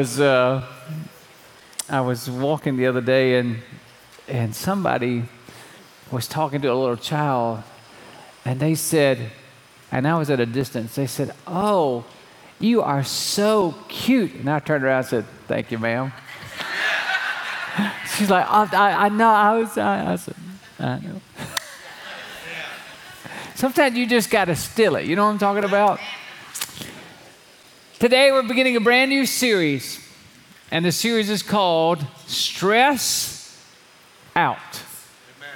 Was uh, I was walking the other day and and somebody was talking to a little child and they said and I was at a distance they said oh you are so cute. And I turned around and said thank you ma'am. She's like I, I, I know I was I, I said I know. Sometimes you just got to steal it you know what I'm talking about Today, we're beginning a brand new series, and the series is called Stress Out. Amen.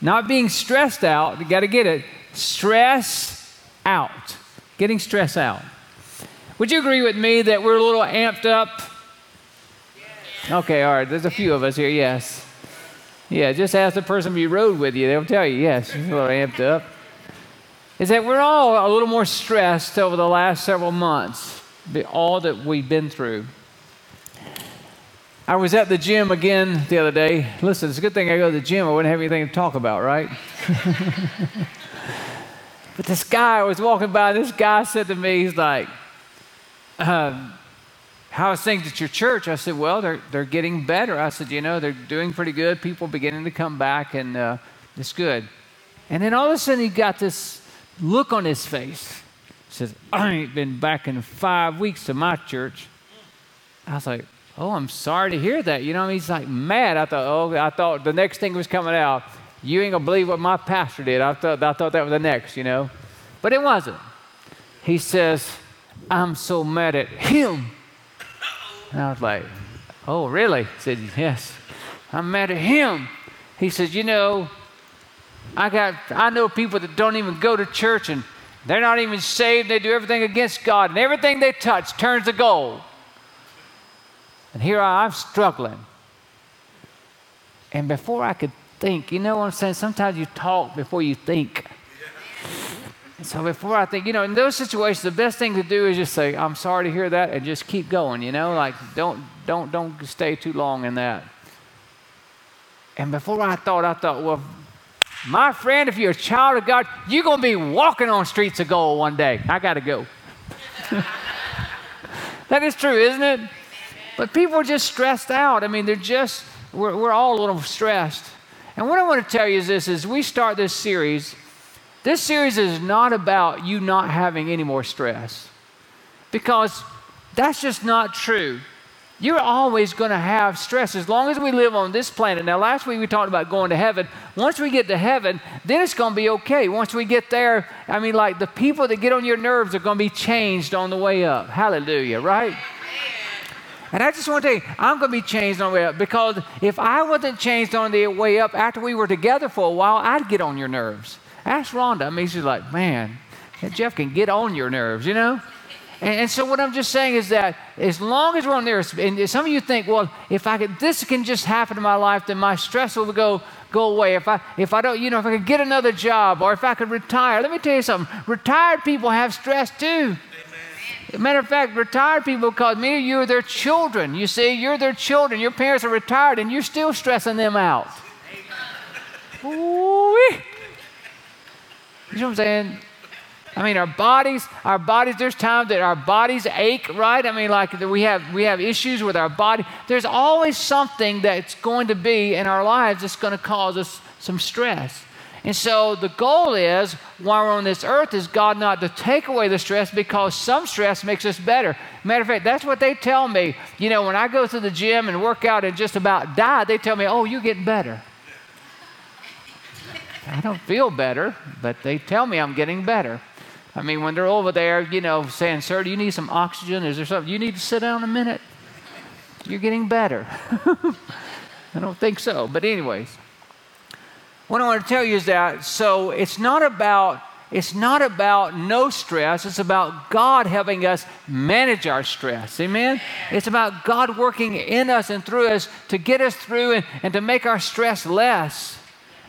Not being stressed out, you got to get it. Stress out. Getting stress out. Would you agree with me that we're a little amped up? Okay, all right, there's a few of us here, yes. Yeah, just ask the person you rode with you, they'll tell you, yes, you're a little amped up is that we're all a little more stressed over the last several months, all that we've been through. I was at the gym again the other day. Listen, it's a good thing I go to the gym. I wouldn't have anything to talk about, right? but this guy, I was walking by, this guy said to me, he's like, um, How's things at your church? I said, Well, they're, they're getting better. I said, You know, they're doing pretty good. People beginning to come back, and uh, it's good. And then all of a sudden, he got this look on his face. He says, I ain't been back in five weeks to my church. I was like, Oh, I'm sorry to hear that. You know, he's like mad. I thought, oh, I thought the next thing was coming out. You ain't gonna believe what my pastor did. I thought, I thought that was the next, you know. But it wasn't. He says, I'm so mad at him. And I was like, Oh, really? He said, Yes. I'm mad at him. He says, You know, I got I know people that don't even go to church and they're not even saved. They do everything against God, and everything they touch turns to gold. And here I, I'm struggling. And before I could think, you know what I'm saying? Sometimes you talk before you think. So before I think, you know, in those situations, the best thing to do is just say, "I'm sorry to hear that," and just keep going. You know, like don't don't don't stay too long in that. And before I thought, I thought, well, my friend, if you're a child of God, you're going to be walking on streets of gold one day. I got to go. that is true, isn't it? But people are just stressed out. I mean, they're just, we're, we're all a little stressed. And what I want to tell you is this, is we start this series, this series is not about you not having any more stress. Because that's just not true. You're always going to have stress as long as we live on this planet. Now, last week we talked about going to heaven. Once we get to heaven, then it's going to be okay. Once we get there, I mean, like the people that get on your nerves are going to be changed on the way up. Hallelujah, right? And I just want to tell you, I'm going to be changed on the way up because if I wasn't changed on the way up after we were together for a while, I'd get on your nerves. Ask Rhonda. I mean, she's like, man, Jeff can get on your nerves, you know? And, and, so what I'm just saying is that as long as we're on there, and some of you think, well, if I could, this can just happen in my life, then my stress will go go away. If I if I don't, you know, if I could get another job or if I could retire. Let me tell you something. Retired people have stress too. Matter of fact, retired people, because me of you are their children. You see, you're their children. Your parents are retired, and you're still stressing them out. Ooh-wee. You know what I'm saying? I mean, our bodies, our bodies, there's times that our bodies ache, right? I mean, like we have, we have issues with our body. There's always something that's going to be in our lives that's going to cause us some stress. And so the goal is, while we're on this earth, is God not to take away the stress because some stress makes us better. Matter of fact, that's what they tell me. You know, when I go to the gym and work out and just about die, they tell me, oh, you're getting better. I don't feel better, but they tell me I'm getting better. I mean, when they're over there, you know, saying, Sir, do you need some oxygen? Is there something? You need to sit down a minute. You're getting better. I don't think so. But, anyways, what I want to tell you is that so it's not about it's not about no stress, it's about God helping us manage our stress. Amen? It's about God working in us and through us to get us through and, and to make our stress less.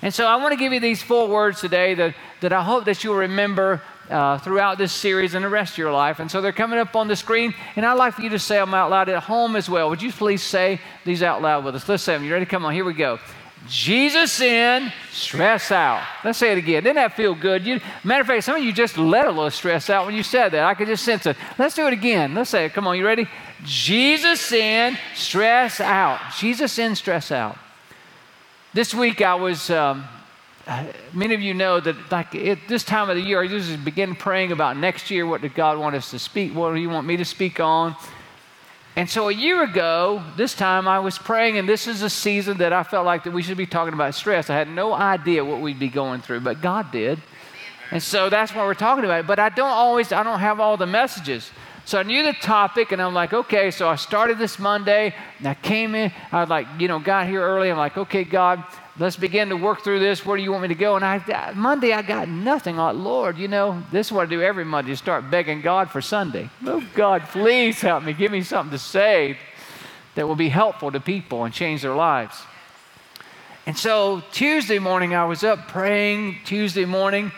And so I want to give you these four words today that, that I hope that you'll remember uh, throughout this series and the rest of your life. And so they're coming up on the screen, and I'd like for you to say them out loud at home as well. Would you please say these out loud with us? Let's say them. You ready? Come on, here we go. Jesus in, stress out. Let's say it again. Didn't that feel good? You, matter of fact, some of you just let a little stress out when you said that. I could just sense it. Let's do it again. Let's say it. Come on, you ready? Jesus in, stress out. Jesus in, stress out. This week I was, um, Uh, many of you know that like at this time of the year, I usually begin praying about next year. What did God want us to speak? What do you want me to speak on? And so a year ago, this time I was praying, and this is a season that I felt like that we should be talking about stress. I had no idea what we'd be going through, but God did. And so that's what we're talking about. it. But I don't always, I don't have all the messages. So I knew the topic, and I'm like, okay. So I started this Monday, and I came in. I was like, you know, got here early. I'm like, okay, God, let's begin to work through this. Where do you want me to go? And I, Monday, I got nothing. Like, Lord, you know, this is what I do every Monday, start begging God for Sunday. Oh, God, please help me. Give me something to say that will be helpful to people and change their lives. And so Tuesday morning, I was up praying Tuesday morning.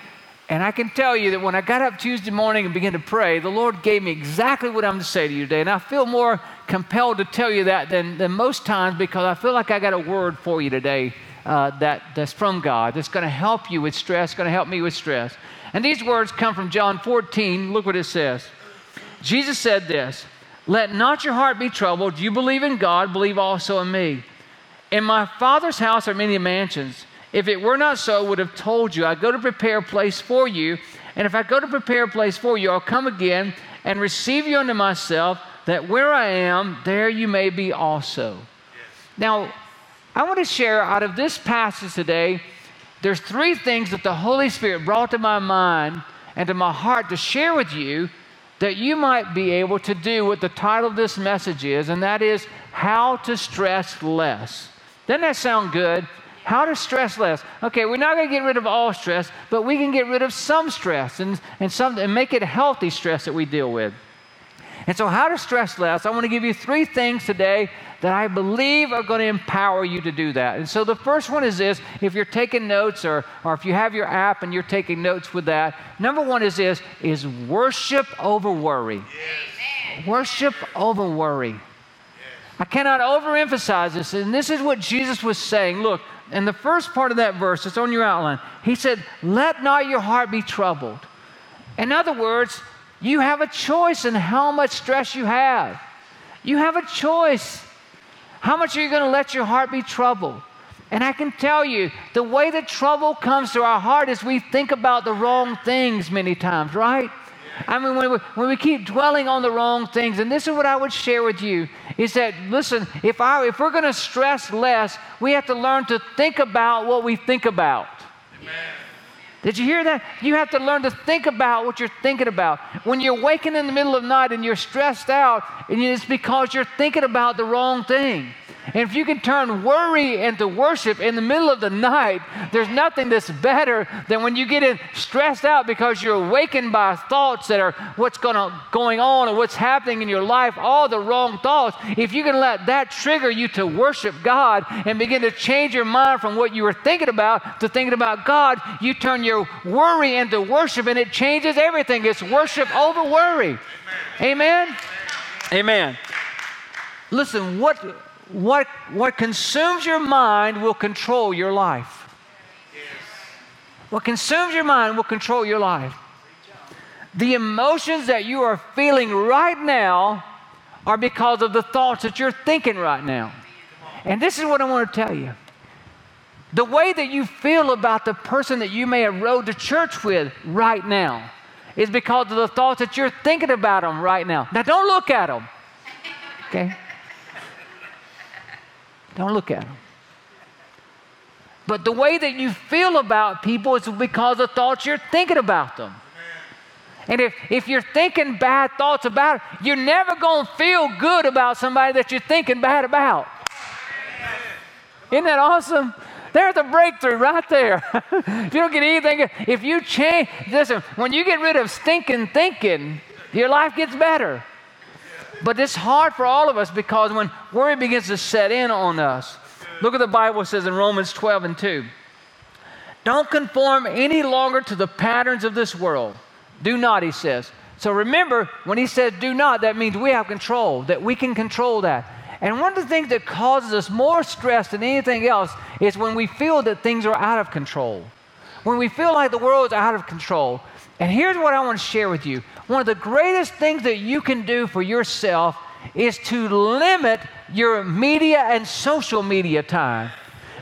And I can tell you that when I got up Tuesday morning and began to pray, the Lord gave me exactly what I'm to say to you today. And I feel more compelled to tell you that than, than most times because I feel like I got a word for you today uh, that, that's from God that's going to help you with stress, going to help me with stress. And these words come from John 14. Look what it says. Jesus said this Let not your heart be troubled. You believe in God, believe also in me. In my Father's house are many mansions. If it were not so, I would have told you. I go to prepare a place for you. And if I go to prepare a place for you, I'll come again and receive you unto myself, that where I am, there you may be also. Yes. Now, I want to share out of this passage today, there's three things that the Holy Spirit brought to my mind and to my heart to share with you that you might be able to do what the title of this message is, and that is how to stress less. Doesn't that sound good? How to stress less. Okay, we're not going to get rid of all stress, but we can get rid of some stress and, and, some, and make it healthy stress that we deal with. And so, how to stress less, I want to give you three things today that I believe are going to empower you to do that. And so the first one is this if you're taking notes or, or if you have your app and you're taking notes with that, number one is this is worship over worry. Yes. Worship over worry. Yes. I cannot overemphasize this. And this is what Jesus was saying. Look, in the first part of that verse, it's on your outline. He said, Let not your heart be troubled. In other words, you have a choice in how much stress you have. You have a choice. How much are you going to let your heart be troubled? And I can tell you, the way that trouble comes to our heart is we think about the wrong things many times, right? I mean, when we, when we keep dwelling on the wrong things, and this is what I would share with you is that, listen, if, I, if we're going to stress less, we have to learn to think about what we think about. Did you hear that? You have to learn to think about what you're thinking about. When you're waking in the middle of the night and you're stressed out, and it's because you're thinking about the wrong thing. And if you can turn worry into worship in the middle of the night, there's nothing that's better than when you get in stressed out because you're awakened by thoughts that are what's gonna, going on or what's happening in your life, all the wrong thoughts. If you can let that trigger you to worship God and begin to change your mind from what you were thinking about to thinking about God, you turn your worry into worship and it changes everything. It's worship over worry. Amen. Amen. Amen. Listen, what what, what consumes your mind will control your life. What consumes your mind will control your life. The emotions that you are feeling right now are because of the thoughts that you're thinking right now. And this is what I want to tell you. The way that you feel about the person that you may have rode to church with right now is because of the thoughts that you're thinking about them right now. Now, don't look at them. Okay? Don't look at them. But the way that you feel about people is because of thoughts you're thinking about them. And if, if you're thinking bad thoughts about it, you're never going to feel good about somebody that you're thinking bad about. Isn't that awesome? there's a breakthrough right there. if you don't get anything, if you change, listen, when you get rid of stinking thinking, your life gets better. But it's hard for all of us because when worry begins to set in on us, look at the Bible says in Romans 12 and 2. Don't conform any longer to the patterns of this world. Do not, he says. So remember, when he says do not, that means we have control, that we can control that. And one of the things that causes us more stress than anything else is when we feel that things are out of control. When we feel like the world is out of control. And here's what I want to share with you one of the greatest things that you can do for yourself is to limit your media and social media time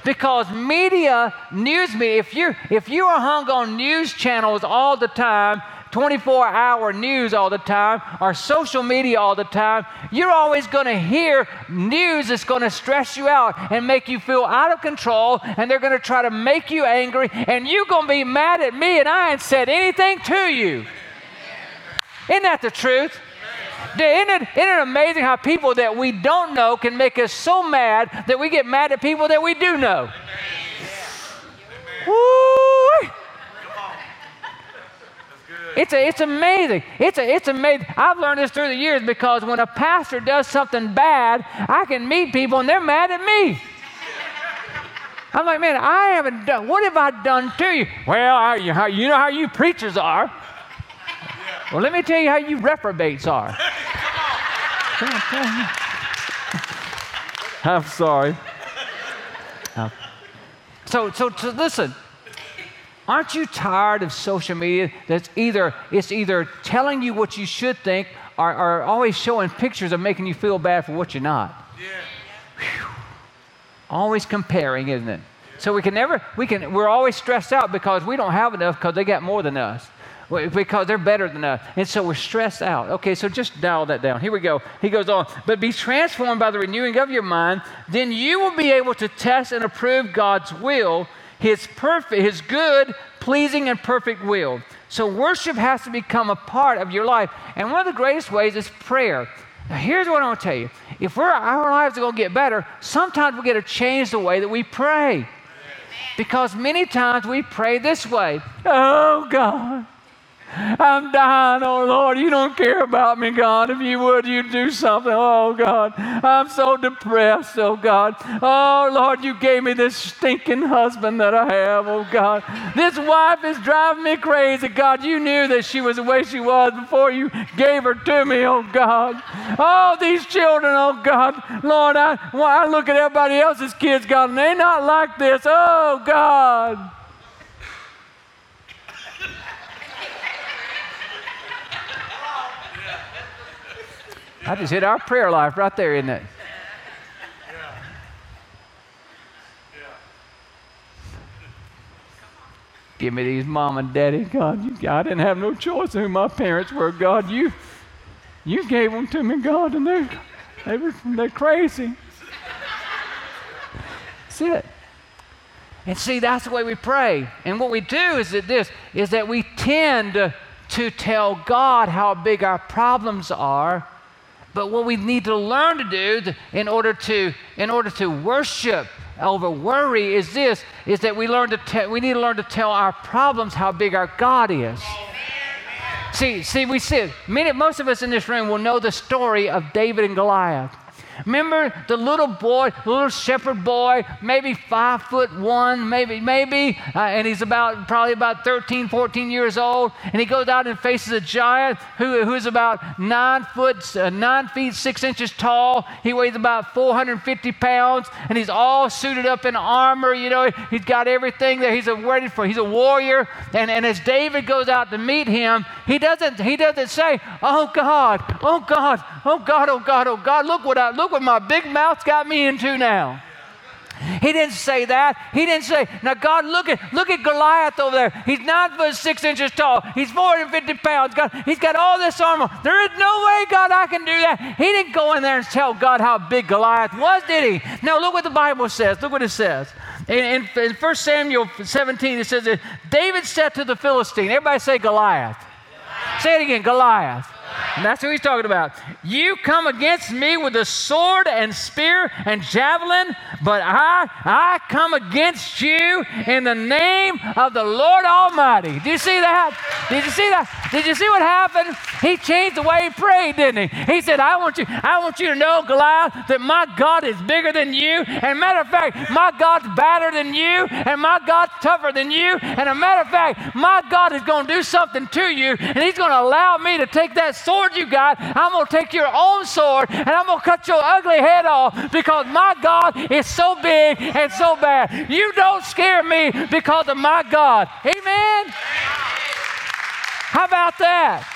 because media, news media, if you if you are hung on news channels all the time, 24 hour news all the time, or social media all the time, you're always going to hear news that's going to stress you out and make you feel out of control, and they're going to try to make you angry, and you're going to be mad at me, and I ain't said anything to you. Isn't that the truth? Isn't it, isn't it amazing how people that we don't know can make us so mad that we get mad at people that we do know? Woo! It's, a, it's amazing. It's, a, it's amazing. I've learned this through the years because when a pastor does something bad, I can meet people and they're mad at me. I'm like, man, I haven't done, what have I done to you? Well, I, you, you know how you preachers are. Well, let me tell you how you reprobates are. I'm sorry. So, so, so listen. Aren't you tired of social media that's either it's either telling you what you should think or, or always showing pictures of making you feel bad for what you're not? Yeah. Always comparing, isn't it? So we can never we can we're always stressed out because we don't have enough because they got more than us because they're better than us. And so we're stressed out. Okay, so just dial that down. Here we go. He goes on, but be transformed by the renewing of your mind, then you will be able to test and approve God's will, his perfect, his good, pleasing, and perfect will. So worship has to become a part of your life. And one of the greatest ways is prayer. Now, here's what I want to tell you. If we're, our lives are going to get better, sometimes we got to change the way that we pray. Because many times we pray this way Oh, God, I'm dying, oh Lord. You don't care about me, God. If you would, you'd do something. Oh God, I'm so depressed, oh God. Oh Lord, you gave me this stinking husband that I have, oh God. This wife is driving me crazy, God. You knew that she was the way she was before you gave her to me, oh God. Oh, these children, oh God. Lord, I, well, I look at everybody else's kids, God, and they're not like this. Oh God. I just hit our prayer life right there, isn't it? Give me these mom and daddy, God. You, I didn't have no choice who my parents were, God. You, you gave them to me, God, and they, they were, they're crazy. That's it. And see, that's the way we pray. And what we do is that this is that we tend to, to tell God how big our problems are but what we need to learn to do in order to, in order to worship over worry is this, is that we, learn to te- we need to learn to tell our problems how big our God is. See, see, we see, many, most of us in this room will know the story of David and Goliath. Remember the little boy, little shepherd boy, maybe five foot one, maybe, maybe, uh, and he's about probably about 13, 14 years old, and he goes out and faces a giant who, who's about nine foot, uh, nine feet six inches tall. He weighs about 450 pounds, and he's all suited up in armor. You know, he's got everything that he's ready for. He's a warrior, and, and as David goes out to meet him, he doesn't he doesn't say, "Oh God, oh God, oh God, oh God, oh God, look what I look." Look what my big mouth's got me into now. He didn't say that. He didn't say, now God, look at look at Goliath over there. He's nine foot six inches tall. He's 450 pounds. God, he's got all this armor. There is no way, God, I can do that. He didn't go in there and tell God how big Goliath was, did he? No, look what the Bible says. Look what it says. In, in, in 1 Samuel 17, it says that David said to the Philistine, everybody say Goliath. Goliath. Say it again, Goliath. And that's who he's talking about. You come against me with a sword and spear and javelin, but I, I come against you in the name of the Lord Almighty. Did you see that? Did you see that? Did you see what happened? He changed the way he prayed, didn't he? He said, I want you, I want you to know, Goliath, that my God is bigger than you. And matter of fact, my God's badder than you, and my God's tougher than you. And a matter of fact, my God is going to do something to you, and He's going to allow me to take that sword you got. I'm going to take your own sword, and I'm going to cut your ugly head off because my God is so big and so bad. You don't scare me because of my God. Amen. How about that?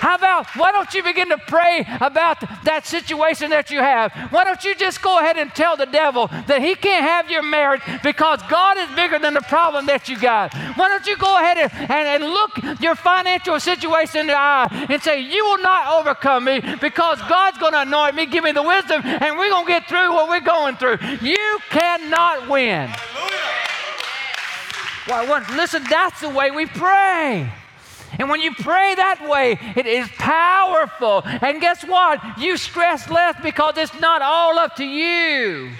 How about why don't you begin to pray about that situation that you have? Why don't you just go ahead and tell the devil that he can't have your marriage because God is bigger than the problem that you got? Why don't you go ahead and, and, and look your financial situation in the eye and say, You will not overcome me because God's going to anoint me, give me the wisdom, and we're going to get through what we're going through. You cannot win. Why Well, listen, that's the way we pray. And when you pray that way, it is powerful. And guess what? You stress less because it's not all up to you.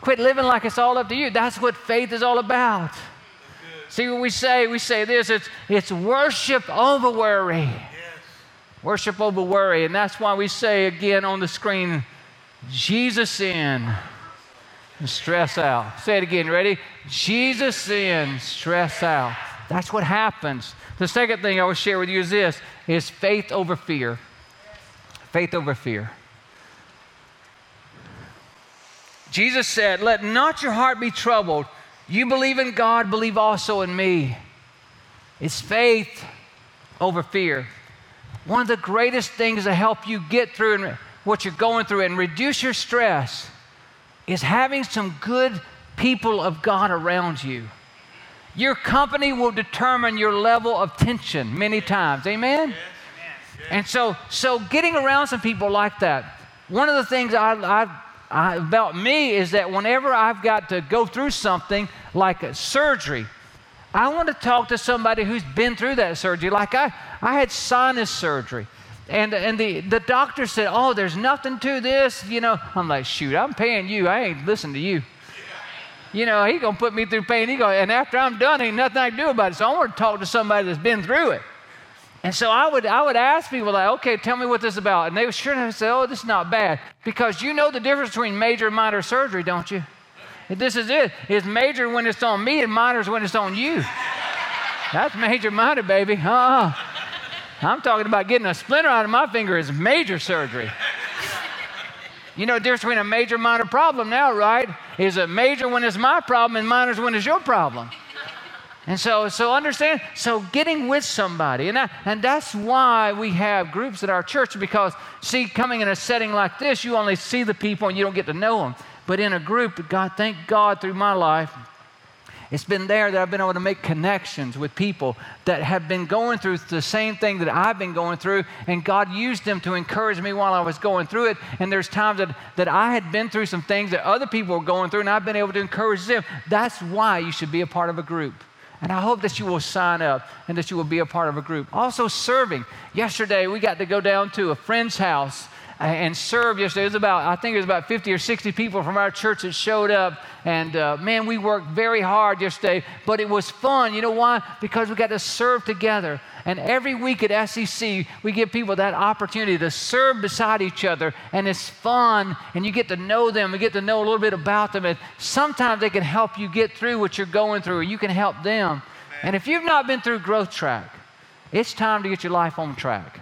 Quit living like it's all up to you. That's what faith is all about. See what we say? We say this it's, it's worship over worry. Yes. Worship over worry. And that's why we say again on the screen Jesus in and stress out. Say it again, ready? Jesus in, stress out. That's what happens. The second thing I will share with you is this is faith over fear. Faith over fear. Jesus said, Let not your heart be troubled. You believe in God, believe also in me. It's faith over fear. One of the greatest things to help you get through what you're going through and reduce your stress is having some good people of God around you. Your company will determine your level of tension many times. Amen? And so, so getting around some people like that, one of the things I, I, I, about me is that whenever I've got to go through something like a surgery, I want to talk to somebody who's been through that surgery. Like I, I had sinus surgery. And, and the, the doctor said, Oh, there's nothing to this. You know, I'm like, Shoot, I'm paying you. I ain't listening to you. You know, he's going to put me through pain. He go, and after I'm done, ain't nothing I can do about it. So I want to talk to somebody that's been through it. And so I would, I would ask people, like, okay, tell me what this is about. And they would sure enough say, oh, this is not bad. Because you know the difference between major and minor surgery, don't you? This is it. It's major when it's on me and minor is when it's on you. That's major minor, baby. Uh-uh. I'm talking about getting a splinter out of my finger is major surgery. You know the difference between a major minor problem now, right? Is a major when it's my problem and minor when it's your problem. And so, so understand, so getting with somebody, and, that, and that's why we have groups at our church because, see, coming in a setting like this, you only see the people and you don't get to know them. But in a group, God, thank God through my life, it's been there that I've been able to make connections with people that have been going through the same thing that I've been going through, and God used them to encourage me while I was going through it. And there's times that, that I had been through some things that other people were going through, and I've been able to encourage them. That's why you should be a part of a group. And I hope that you will sign up and that you will be a part of a group. Also, serving. Yesterday, we got to go down to a friend's house and serve yesterday. It was about, I think it was about 50 or 60 people from our church that showed up. And uh, man, we worked very hard yesterday, but it was fun. You know why? Because we got to serve together. And every week at SCC, we give people that opportunity to serve beside each other. And it's fun, and you get to know them, and get to know a little bit about them. And sometimes they can help you get through what you're going through, or you can help them. And if you've not been through Growth Track, it's time to get your life on track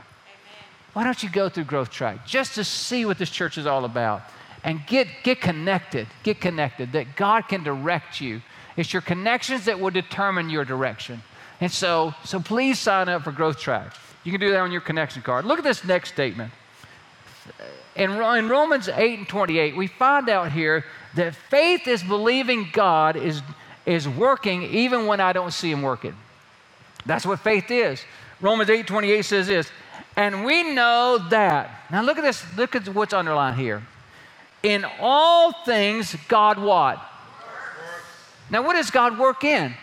why don't you go through Growth Track just to see what this church is all about and get, get connected, get connected, that God can direct you. It's your connections that will determine your direction. And so, so please sign up for Growth Track. You can do that on your connection card. Look at this next statement. In, in Romans 8 and 28, we find out here that faith is believing God is, is working even when I don't see Him working. That's what faith is. Romans 8 28 says this and we know that. Now look at this, look at what's underlined here. In all things, God what? Now, what does God work in?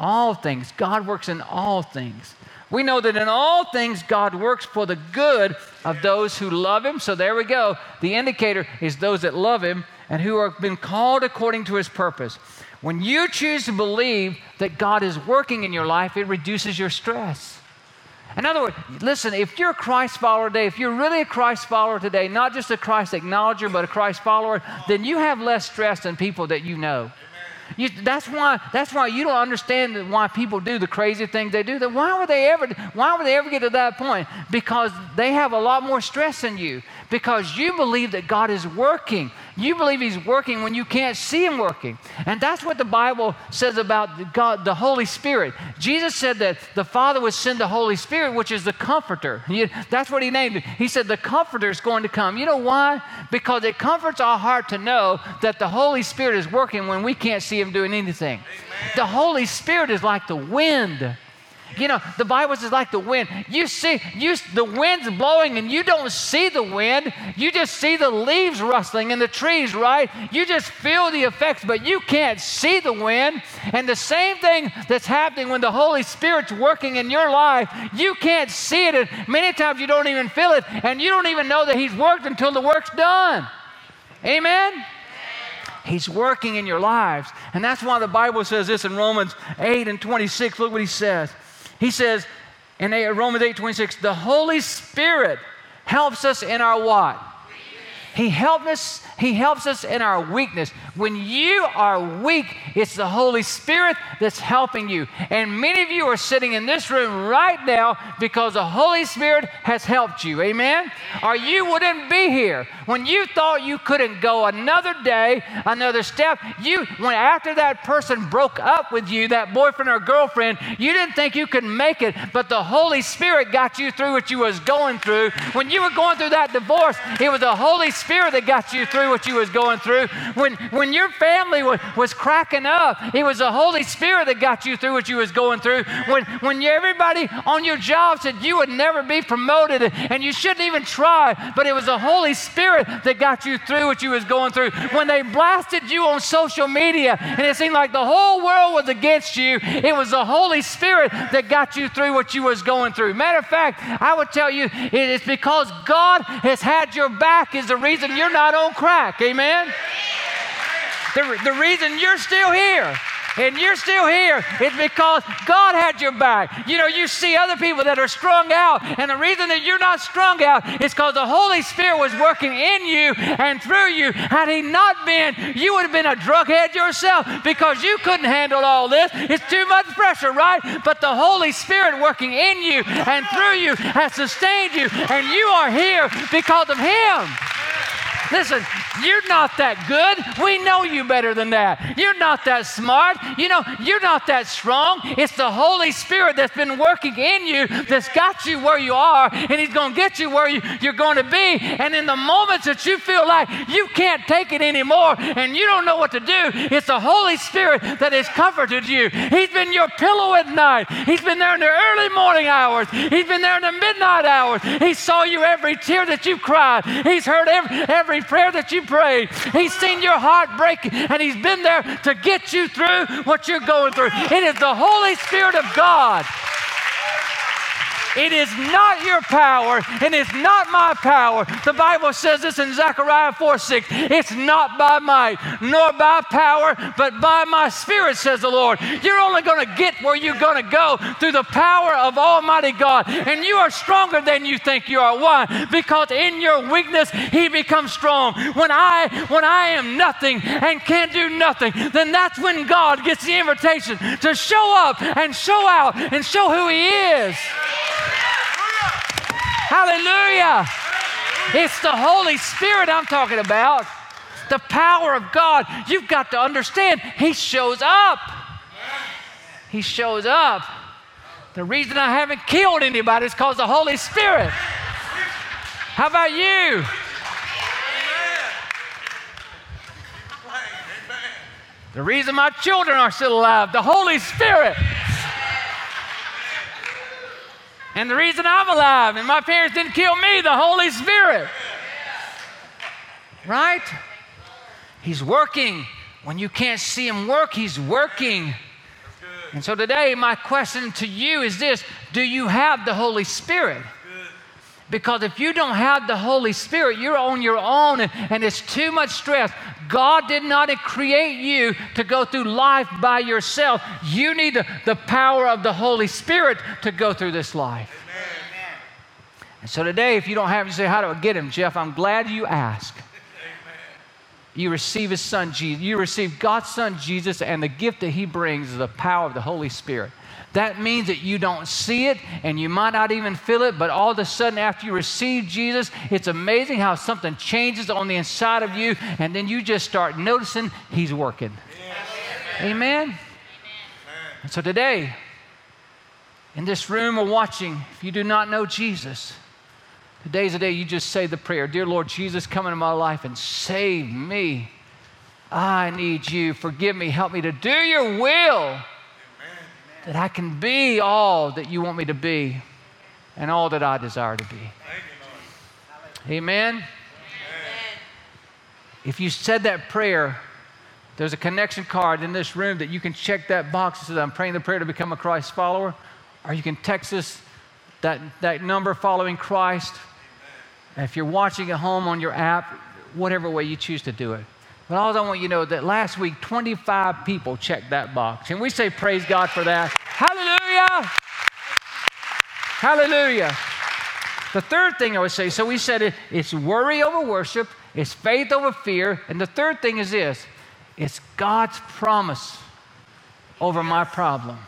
all things. God works in all things. We know that in all things God works for the good of those who love Him. So there we go. The indicator is those that love Him and who have been called according to His purpose. When you choose to believe that God is working in your life, it reduces your stress. In other words, listen, if you're a Christ follower today, if you're really a Christ follower today, not just a Christ acknowledger, but a Christ follower, then you have less stress than people that you know. You, that's why that's why you don't understand why people do the crazy things they do. That why would they ever why would they ever get to that point? Because they have a lot more stress than you. Because you believe that God is working. You believe He's working when you can't see Him working. And that's what the Bible says about God, the Holy Spirit. Jesus said that the Father would send the Holy Spirit, which is the comforter. That's what He named it. He said the comforter is going to come. You know why? Because it comforts our heart to know that the Holy Spirit is working when we can't see Him doing anything. Amen. The Holy Spirit is like the wind. You know, the Bible says like the wind. You see, you, the wind's blowing and you don't see the wind. You just see the leaves rustling in the trees, right? You just feel the effects, but you can't see the wind. And the same thing that's happening when the Holy Spirit's working in your life, you can't see it. And many times you don't even feel it, and you don't even know that He's worked until the work's done. Amen? He's working in your lives. And that's why the Bible says this in Romans 8 and 26. Look what he says. He says in Romans 8 26, the Holy Spirit helps us in our what? He helps us, he helps us in our weakness. When you are weak, it's the Holy Spirit that's helping you. And many of you are sitting in this room right now because the Holy Spirit has helped you. Amen? Or you wouldn't be here. When you thought you couldn't go another day, another step, you when after that person broke up with you, that boyfriend or girlfriend, you didn't think you could make it, but the Holy Spirit got you through what you was going through. When you were going through that divorce, it was the Holy Spirit that got you through what you was going through. When when your family was, was cracking up, it was the Holy Spirit that got you through what you was going through. When when everybody on your job said you would never be promoted and you shouldn't even try, but it was the Holy Spirit that got you through what you was going through. When they blasted you on social media and it seemed like the whole world was against you, it was the Holy Spirit that got you through what you was going through. Matter of fact, I would tell you it is because God has had your back is the reason you're not on crack. Amen. The, the reason you're still here and you're still here, it's because God had your back. You know, you see other people that are strung out, and the reason that you're not strung out is because the Holy Spirit was working in you and through you. Had He not been, you would have been a drughead yourself because you couldn't handle all this. It's too much pressure, right? But the Holy Spirit working in you and through you has sustained you, and you are here because of Him. Listen, you're not that good. We know you better than that. You're not that smart. You know, you're not that strong. It's the Holy Spirit that's been working in you that's got you where you are, and He's going to get you where you, you're going to be. And in the moments that you feel like you can't take it anymore and you don't know what to do, it's the Holy Spirit that has comforted you. He's been your pillow at night. He's been there in the early morning hours. He's been there in the midnight hours. He saw you every tear that you cried. He's heard every, every prayer that you prayed. He's seen your heart break, and He's been there to get you through what you're going through. It is the Holy Spirit of God it is not your power and it's not my power. The Bible says this in Zechariah 4 6. It's not by might nor by power, but by my spirit, says the Lord. You're only going to get where you're going to go through the power of Almighty God. And you are stronger than you think you are. Why? Because in your weakness, He becomes strong. When I when I am nothing and can't do nothing, then that's when God gets the invitation to show up and show out and show who He is. Hallelujah. It's the Holy Spirit I'm talking about. The power of God. You've got to understand, He shows up. He shows up. The reason I haven't killed anybody is because the Holy Spirit. How about you? The reason my children are still alive, the Holy Spirit. And the reason I'm alive and my parents didn't kill me, the Holy Spirit. Right? He's working. When you can't see Him work, He's working. And so today, my question to you is this Do you have the Holy Spirit? Because if you don't have the Holy Spirit, you're on your own and, and, it's too much stress. God did not create you to go through life by yourself. You need the, the power of the Holy Spirit to go through this life. Amen. And so today, if you don't have, you say, How do I get him, Jeff? I'm glad you asked. You receive his son Jesus. You receive God's son Jesus, and the gift that he brings is the power of the Holy Spirit. That means that you don't see it and you might not even feel it, but all of a sudden, after you receive Jesus, it's amazing how something changes on the inside of you, and then you just start noticing He's working. Amen. Amen. And so today, in this room or watching, if you do not know Jesus, today's the day you just say the prayer Dear Lord Jesus, come into my life and save me. I need you. Forgive me. Help me to do your will that I can be all that you want me to be and all that I desire to be. Amen? Amen. If you said that prayer, there's a connection card in this room that you can check that box that says, I'm praying the prayer to become a Christ follower. Or you can text us that, that number following Christ. And if you're watching at home on your app, whatever way you choose to do it. But all I want you to know that last week, 25 people checked that box. And we say, Praise God for that. Hallelujah! Hallelujah. The third thing I would say so we said it, it's worry over worship, it's faith over fear. And the third thing is this it's God's promise over my problem.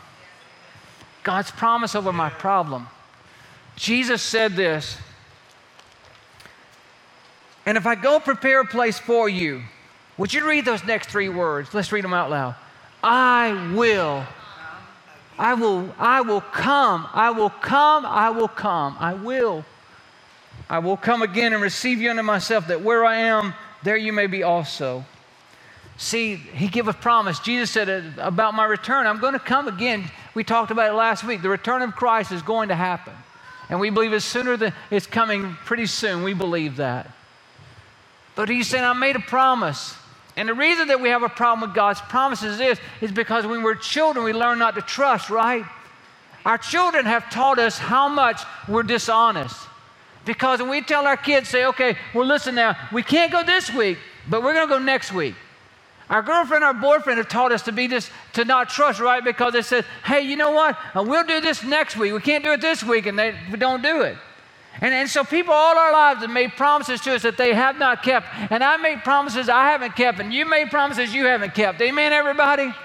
God's promise over my problem. Jesus said this. And if I go prepare a place for you, would you read those next three words? Let's read them out loud. I will. I will, I will come. I will come. I will come. I will. I will come again and receive you unto myself, that where I am, there you may be also. See, he gave a promise. Jesus said uh, about my return, I'm going to come again. We talked about it last week. The return of Christ is going to happen. And we believe it's sooner than it's coming pretty soon. We believe that. But he said, I made a promise. And the reason that we have a problem with God's promises is, is because when we're children, we learn not to trust, right? Our children have taught us how much we're dishonest. Because when we tell our kids, say, okay, well, listen now, we can't go this week, but we're going to go next week. Our girlfriend, our boyfriend have taught us to be just to not trust, right? Because they said, hey, you know what? Uh, we'll do this next week. We can't do it this week, and they don't do it. And, and so people all our lives have made promises to us that they have not kept. And I made promises I haven't kept, and you made promises you haven't kept. Amen, everybody? Amen.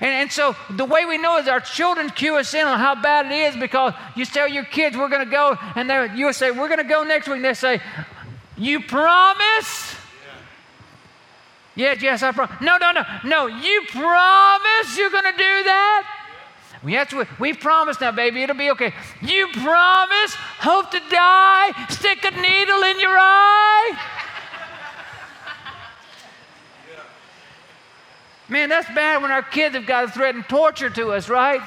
And, and so the way we know is our children cue us in on how bad it is because you tell your kids we're going to go, and you say, we're going to go next week. And they say, You promise? Yeah. Yes, yes, I promise. No, no, no, no. You promise you're going to do that? We have to, we promise now, baby, it'll be okay. You promise, hope to die, stick a needle in your eye. Man, that's bad when our kids have got to threaten torture to us, right?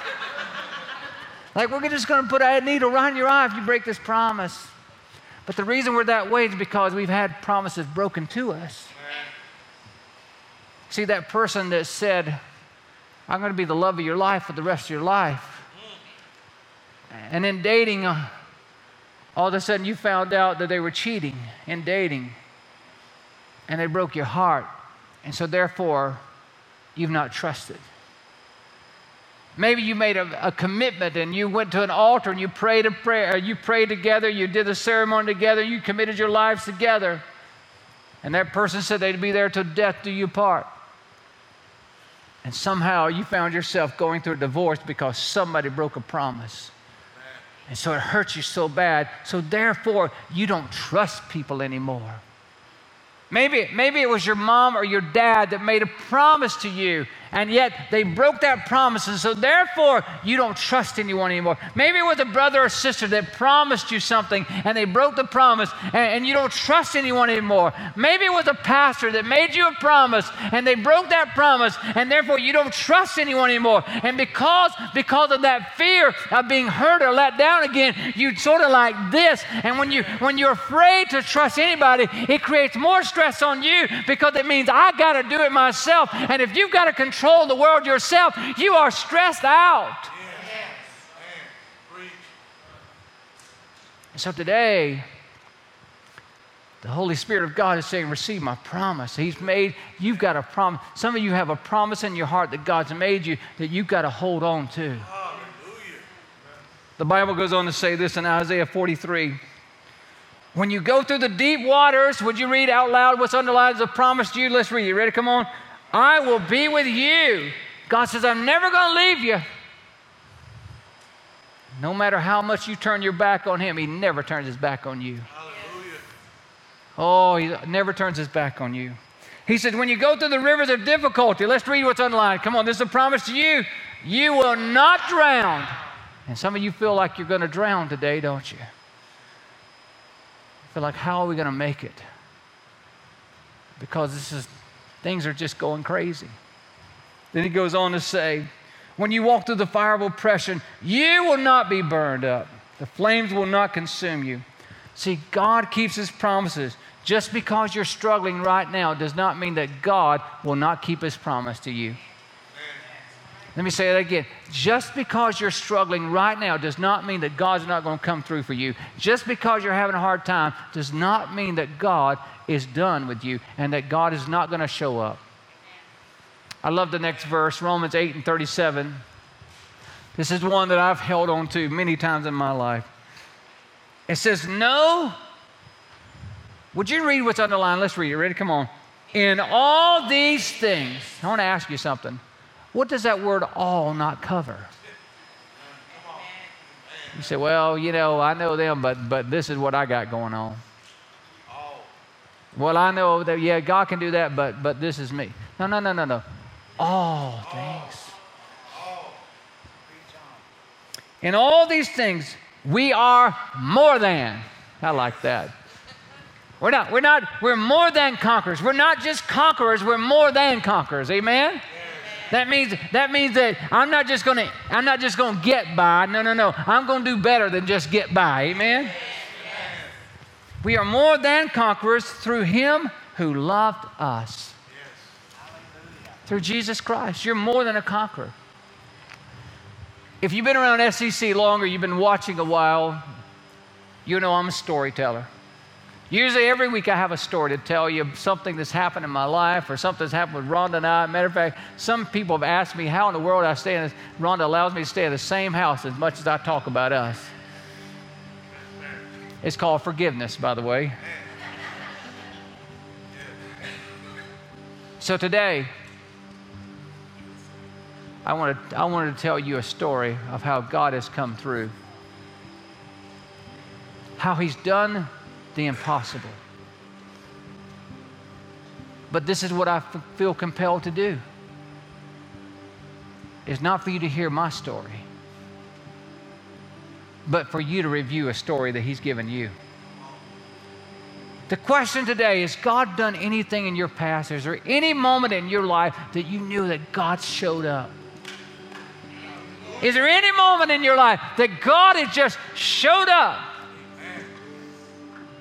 like, we're just going to put a needle right in your eye if you break this promise. But the reason we're that way is because we've had promises broken to us. See, that person that said, I'm going to be the love of your life for the rest of your life. And in dating, uh, all of a sudden you found out that they were cheating in dating and they broke your heart. And so, therefore, you've not trusted. Maybe you made a, a, commitment and you went to an altar and you prayed a prayer, you prayed together, you did the ceremony together, you committed your lives together. And that person said they'd be there till death do you part. And somehow you found yourself going through a divorce because somebody broke a promise. And so it hurts you so bad. So therefore, you don't trust people anymore. Maybe, maybe it was your mom or your dad that made a promise to you and yet they broke that promise. And so, therefore, you don't trust anyone anymore. Maybe it was a brother or sister that promised you something and they broke the promise and, and you don't trust anyone anymore. Maybe it was a pastor that made you a promise and they broke that promise and therefore you don't trust anyone anymore. And because, because of that fear of being hurt or let down again, you sort of like this. And when, you, when you're afraid to trust anybody, it creates more stress on you because it means I got to do it myself. And if you've got to control control the world yourself, you are stressed out. Yes. And so today, the Holy Spirit of God is saying, Receive my promise. He's made, you've got a promise. Some of you have a promise in your heart that God's made you that you've got to hold on to. The Bible goes on to say this in Isaiah 43. When you go through the deep waters, would you read out loud what's underlined as a promise to you? Let's read. You ready? Come on. I will be with you. God says, I'm never going to leave you. No matter how much you turn your back on Him, He never turns His back on you. Hallelujah. Oh, He never turns His back on you. He said, When you go through the rivers of difficulty, let's read what's underlined. Come on, this is a promise to you. You will not drown. And some of you feel like you're going to drown today, don't you? feel like, how are we going to make it? Because this is, things are just going crazy. Then he goes on to say, when you walk through the fire of oppression, you will not be burned up. The flames will not consume you. See, God keeps his promises. Just because you're struggling right now does not mean that God will not keep his promise to you. Let me say that again. Just because you're struggling right now does not mean that God's not going to come through for you. Just because you're having a hard time does not mean that God is done with you and that God is not going to show up. I love the next verse, Romans 8 and 37. This is one that I've held on to many times in my life. It says, No. Would you read what's underlined? Let's read it. Ready? Come on. In all these things, I want to ask you something. What does that word all not cover? You say, well, you know, I know them, but, but this is what I got going on. Well, I know that, yeah, God can do that, but, but this is me. No, no, no, no, no. All things. In all these things, we are more than. I like that. We're not, we're not, we're more than conquerors. We're not just conquerors, we're more than conquerors. Amen? That means that means that I'm not just gonna I'm not just gonna get by. No, no, no. I'm gonna do better than just get by. Amen. We are more than conquerors through Him who loved us. Through Jesus Christ. You're more than a conqueror. If you've been around SCC longer, you've been watching a while, you know I'm a storyteller. Usually, every week I have a story to tell you something that's happened in my life or something that's happened with Rhonda and I. Matter of fact, some people have asked me how in the world I stay in this. Rhonda allows me to stay in the same house as much as I talk about us. It's called forgiveness, by the way. So today, I, wanted, I wanted to tell you a story of how God has come through, how He's done the impossible. But this is what I f- feel compelled to do. It's not for you to hear my story, but for you to review a story that He's given you. The question today is God done anything in your past? Is there any moment in your life that you knew that God showed up? Is there any moment in your life that God has just showed up?